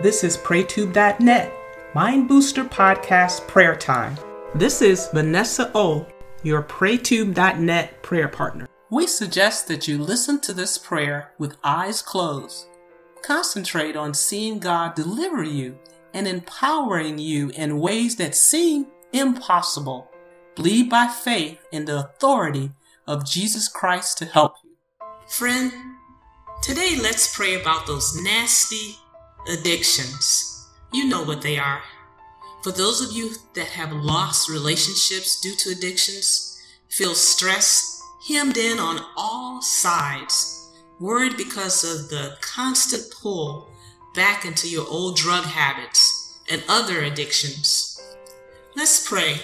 This is PrayTube.net, Mind Booster Podcast Prayer Time. This is Vanessa O, your PrayTube.net prayer partner. We suggest that you listen to this prayer with eyes closed. Concentrate on seeing God deliver you and empowering you in ways that seem impossible. Believe by faith in the authority of Jesus Christ to help you. Friend, today let's pray about those nasty addictions. You know what they are. For those of you that have lost relationships due to addictions, feel stressed, hemmed in on all sides, worried because of the constant pull back into your old drug habits and other addictions. Let's pray.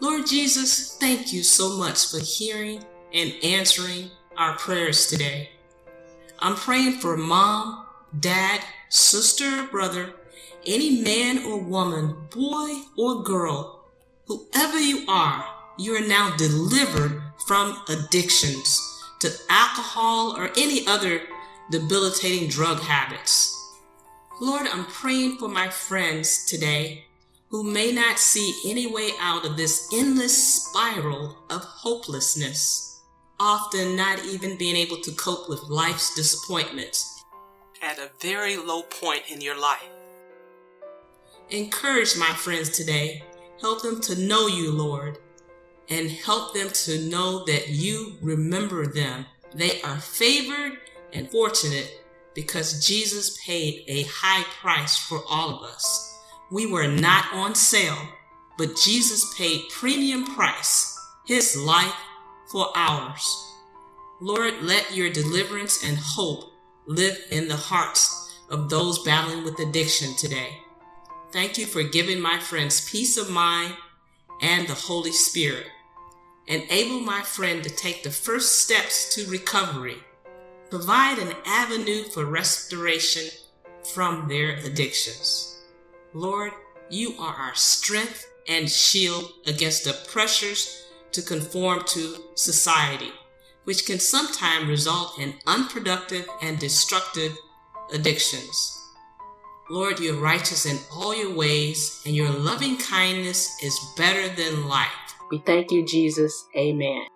Lord Jesus, thank you so much for hearing and answering our prayers today. I'm praying for mom, dad, sister, or brother, any man or woman, boy or girl, whoever you are, you are now delivered from addictions to alcohol or any other debilitating drug habits. Lord, I'm praying for my friends today who may not see any way out of this endless spiral of hopelessness, often not even being able to cope with life's disappointments at a very low point in your life. Encourage my friends today. Help them to know you, Lord, and help them to know that you remember them. They are favored and fortunate because Jesus paid a high price for all of us. We were not on sale, but Jesus paid premium price, his life for ours. Lord, let your deliverance and hope live in the hearts of those battling with addiction today. Thank you for giving my friends peace of mind and the Holy Spirit. Enable my friend to take the first steps to recovery provide an avenue for restoration from their addictions. Lord, you are our strength and shield against the pressures to conform to society, which can sometimes result in unproductive and destructive addictions. Lord, you're righteous in all your ways, and your loving kindness is better than life. We thank you, Jesus. Amen.